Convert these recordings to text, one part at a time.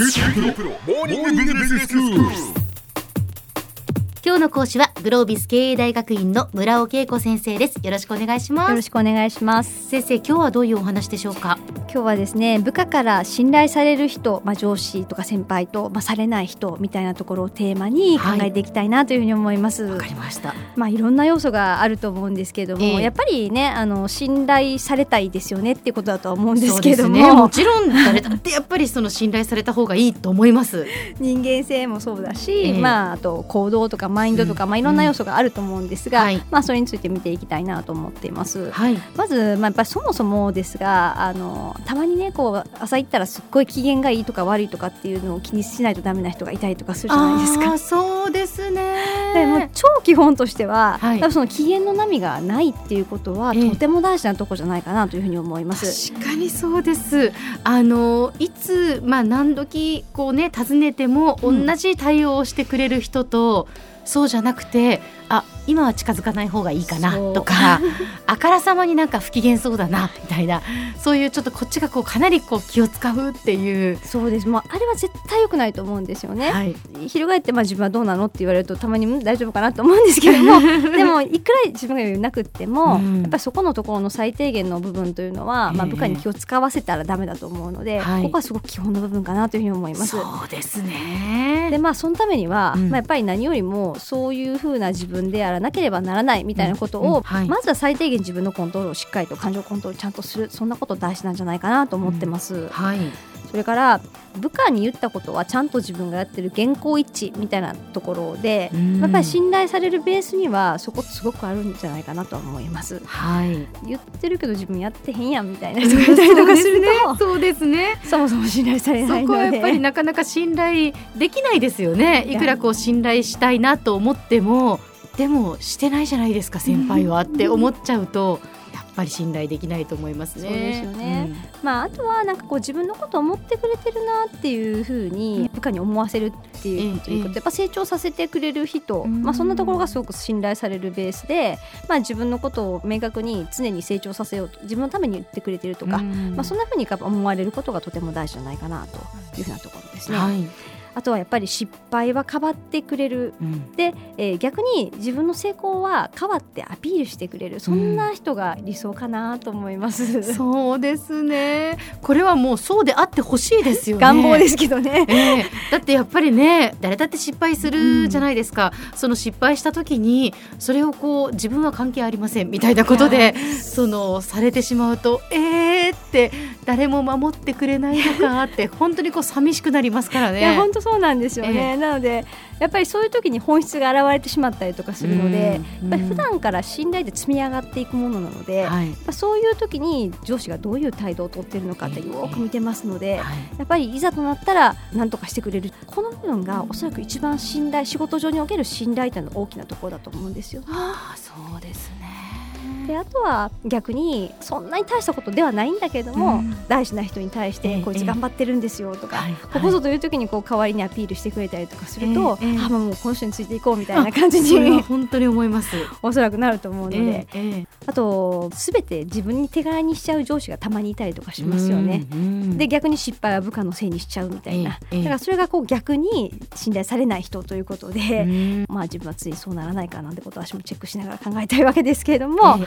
今日の講師はグロービス経営大学院の村尾恵子先生です。よろしくお願いします。よろしくお願いします。先生今日はどういうお話でしょうか？今日はですね部下から信頼される人、まあ、上司とか先輩と、まあ、されない人みたいなところをテーマに考えていきたいなというふうに思います。わ、はい、かりました。まあいろんな要素があると思うんですけれども、ええ。やっぱりねあの信頼されたいですよねっていうことだとは思うんですけれども、ね、もちろん誰だってやっぱりその信頼された方がいいと思います。人間性もそうだし、ええ。まああと行動とかマインドとか、うん。まあいろんな要素があると思うんですが、はい。まあそれについて見ていきたいなと思っています。はい。まず、まあ、やっぱりそもそもですがあのたまにねこう朝行ったらすっごい機嫌がいいとか悪いとかっていうのを気にしないとダメな人がいたりとかするじゃないですか。そうですね。でもう超基本としては、はい。やっぱその機嫌の波がないっていうことは、ええ。とても大事なとこじゃないかなというふうに思います。確かにそうです。あのいつまあ何時こうね訪ねても同うん。じ対応をしてくれる人と、そうじゃなくてあ今は近づかない方がいいかなとか あからさまになんか不機嫌そうだなみたいなそういうちょっとこっちがこうかなりこう気を使うっていう。そうですもうあれは絶対良くないと思うんですよね。はい、翻ってまあ自分はどうなのって言われるとたまにうん大丈夫かなと思うんですけども でもいくら自分がなくっても、うんやっぱりそこのところの最低限の部分というのは、まあ、ええ部下に気を使わせたらダメだと思うので、はいここはすごく基本の部分かなというふうに思います。そうですね。でまあそのためには、うんまあ、やっぱり何よりもそういうふうな自分でやらなければならないみたいなことを、まずは最低限自分のコントロールをしっかりと感情コントロールちゃんとするそんなこと大事なんじゃないかなと思ってます。はい、それから部下に言ったことはちゃんと自分がやってる原稿一致みたいなところで、うん。やっぱり信頼されるベースにはそこすごくあるんじゃないかなとは思います。はい、言ってるけど自分やってへんやんみたいな人がいたりとか するとそうですね。そもそも信頼されないので。そこはやっぱりなかなか信頼できないですよね。いくらこう信頼したいなと思ってもでもしてないじゃないですか先輩はって思っちゃうとやっぱり信頼できないと思いますね。そうですよね。まあ、あとはなんかこう自分のことを思ってくれてるなっていうふうに部下に思わせるっていうことええやっぱ成長させてくれる人、うん。まあ、そんなところがすごく信頼されるベースで、まあ、自分のことを明確に常に成長させようと自分のために言ってくれてるとか、うん。まあ、そんなふうに思われることがとても大事じゃないかなというふうなところですね。はい、あとはやっぱり失敗はかばってくれる。うん。で、えー逆に自分の成功は変わってアピールしてくれる。そんな人が理想かなと思います。そうですね。これはもうそうであってほしいですよね。願望ですけどね。ええ。だってやっぱりね誰だって失敗するじゃないですか、その失敗した時にそれをこう自分は関係ありませんみたいなことでそのされてしまうとえーって誰も守ってくれないのかって 本当にこう寂しくなりますからね。いや本当そうなんですよね、えなのでやっぱりそういう時に本質が現れてしまったりとかするので、うんやっぱり普段から信頼って積み上がっていくものなので、はい。まあそういう時に上司がどういう態度をとっているのかってよく見てますので、はい。やっぱりいざとなったら何とかしてくれる。この部分がおそらく一番信頼仕事上における信頼というのが大きなところだと思うんですよ。ああそうですね。であとは逆にそんなに大したことではないんだけれども、うん。大事な人に対しええてこいつ頑張ってるんですよとか、はいここぞという時にこう代わりにアピールしてくれたりとかすると、ええええ。あもうこの人についていこうみたいな感じに本当に思います。おそらくなると思うので、ええええあと全て自分に手柄にしちゃう上司がたまにいたりとかしますよね。で逆に失敗は部下のせいにしちゃうみたいな、だからそれがこう逆に信頼されない人ということで、うん。まあ自分はついそうならないかなんてことを私もチェックしながら考えたいわけですけれども、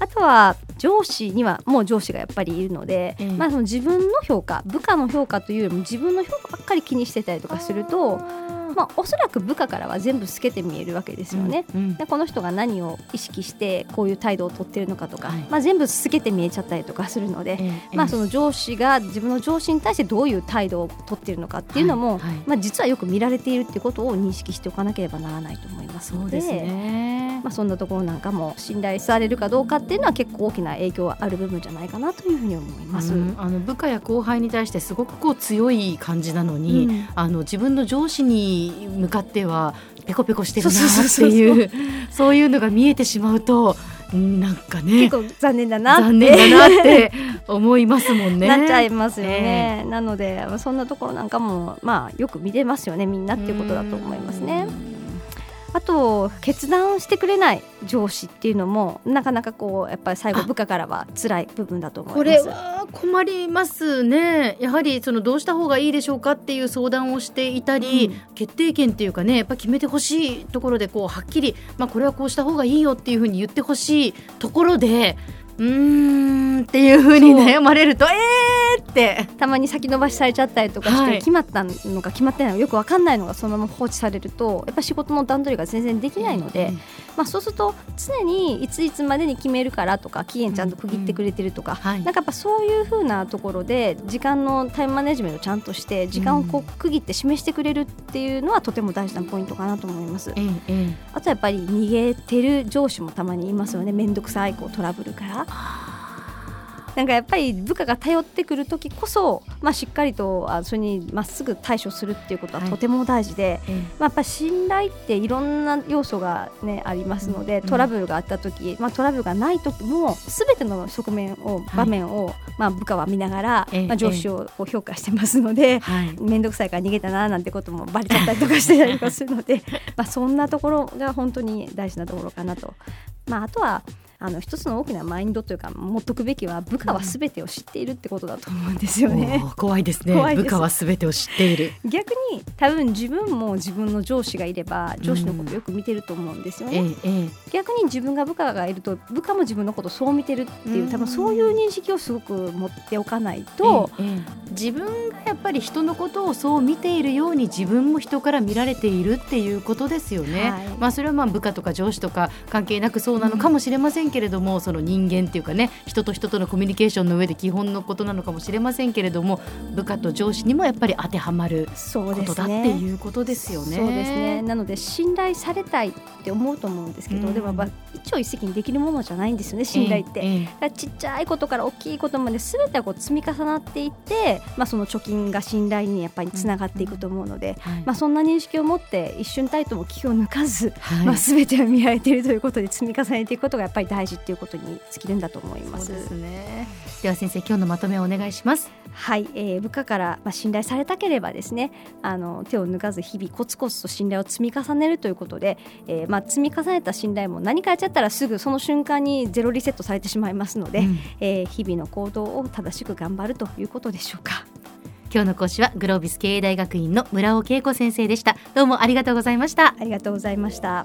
あとは上司にはもう上司がやっぱりいるので、ええ。まあ、その自分の評価部下の評価というよりも自分の評価ばっかり気にしてたりとかすると、まあ、おそらく部下からは全部透けて見えるわけですよね。うんうん。でこの人が何を意識してこういう態度をとってるのかとか、はい。まあ、全部透けて見えちゃったりとかするので、まあ、その上司が自分の上司に対してどういう態度をとっているのかっていうのも、はい。はいまあ、実はよく見られているっていうことを認識しておかなければならないと思いますので。そうですね。まあ、そんなところなんかも信頼されるかどうかっていうのは結構大きな影響がある部分じゃないかなというふうに思います。うんあの部下や後輩に対してすごくこう強い感じなのに、うんあの自分の上司に向かってはペコペコしてるなっていう そういうのが見えてしまうとうんなんかね結構残念だなって残念だなって思いますもんね。なっちゃいますよね、なのでまあそんなところなんかもまあよく見れますよねみんなっていうことだと思いますね。あと決断してくれない上司っていうのもなかなかこうやっぱり最後部下からは辛い部分だと思います。これは困りますね。やはりそのどうした方がいいでしょうかっていう相談をしていたり、うん、決定権っていうかねやっぱ決めてほしいところでこうはっきり、まあ、これはこうした方がいいよっていうふうに言ってほしいところでうーんっていうふうに悩まれるとえーって。たまに先延ばしされちゃったりとかして、はい、決まったのか決まってないのかよく分かんないのがそのまま放置されるとやっぱ仕事の段取りが全然できないので、うん、まあ、そうすると常にいついつまでに決めるからとか期限ちゃんと区切ってくれてるとか、うんうん、なんかやっぱそういうふうなところで時間のタイムマネジメントちゃんとして時間をこう区切って示してくれるっていうのはとても大事なポイントかなと思います。あとやっぱり逃げてる上司もたまにいますよね。面倒くさいこうトラブルから。なんかやっぱり部下が頼ってくる時こそ、まあ、しっかりとあそれにまっすぐ対処するっていうことはとても大事で、はい、まあ、やっぱ信頼っていろんな要素が、ね、ありますので、トラブルがあった時、まあ、トラブルがない時もすべての側面を、場面を、まあ、部下は見ながら、まあ、上司をこう評価してますので面倒、くさいから逃げたななんてこともばれちゃったりとかしてたりとかするので まあそんなところが本当に大事なところかなと。まあ、あとはあの一つの大きなマインドというか持っとくべきは部下はすべてを知っているってことだと思うんですよね。うん、怖いですね。部下はすべてを知っている。逆に多分自分も自分の上司がいれば上司のことをよく見てると思うんですよね。うんええ、逆に自分が部下がいると部下も自分のことをそう見てるっていう、多分そういう認識をすごく持っておかないと、え、自分がやっぱり人のことをそう見ているように自分も人から見られているっていうことですよね。はい、まあそれはまあ部下とか上司とか関係なくそうなのかもしれませんけれども、うん、その人間っていうかね人と人とのコミュニケーションの上で基本のことなのかもしれませんけれども部下と上司にもやっぱり当てはまることだっていうことですよね。そうですね。なので信頼されたいって思うと思うんですけど、うん、でもまあ一朝一夕にできるものじゃないんですよね信頼って。ええ、ちっちゃいことから大きいことまで全てこう積み重なっていって、まあ、その貯金が信頼にやっぱりつながっていくと思うので、うん。はい、まあ、そんな認識を持って一瞬たりとも気を抜かず、はい、まあ、全てを見られているということで積み重ねていくことがやっぱり大事っていうことに尽きるんだと思います。ですね。では先生今日のまとめをお願いします。はい、えー、部下からまあ信頼されたければですねあの手を抜かず日々コツコツと信頼を積み重ねるということで、えー、まあ積み重ねた信頼も何かやっちゃったらすぐその瞬間にゼロリセットされてしまいますので、うん、えー、日々の行動を正しく頑張るということでしょうか。今日の講師はグロービス経営大学院の村尾恵子先生でしたどうもありがとうございましたありがとうございました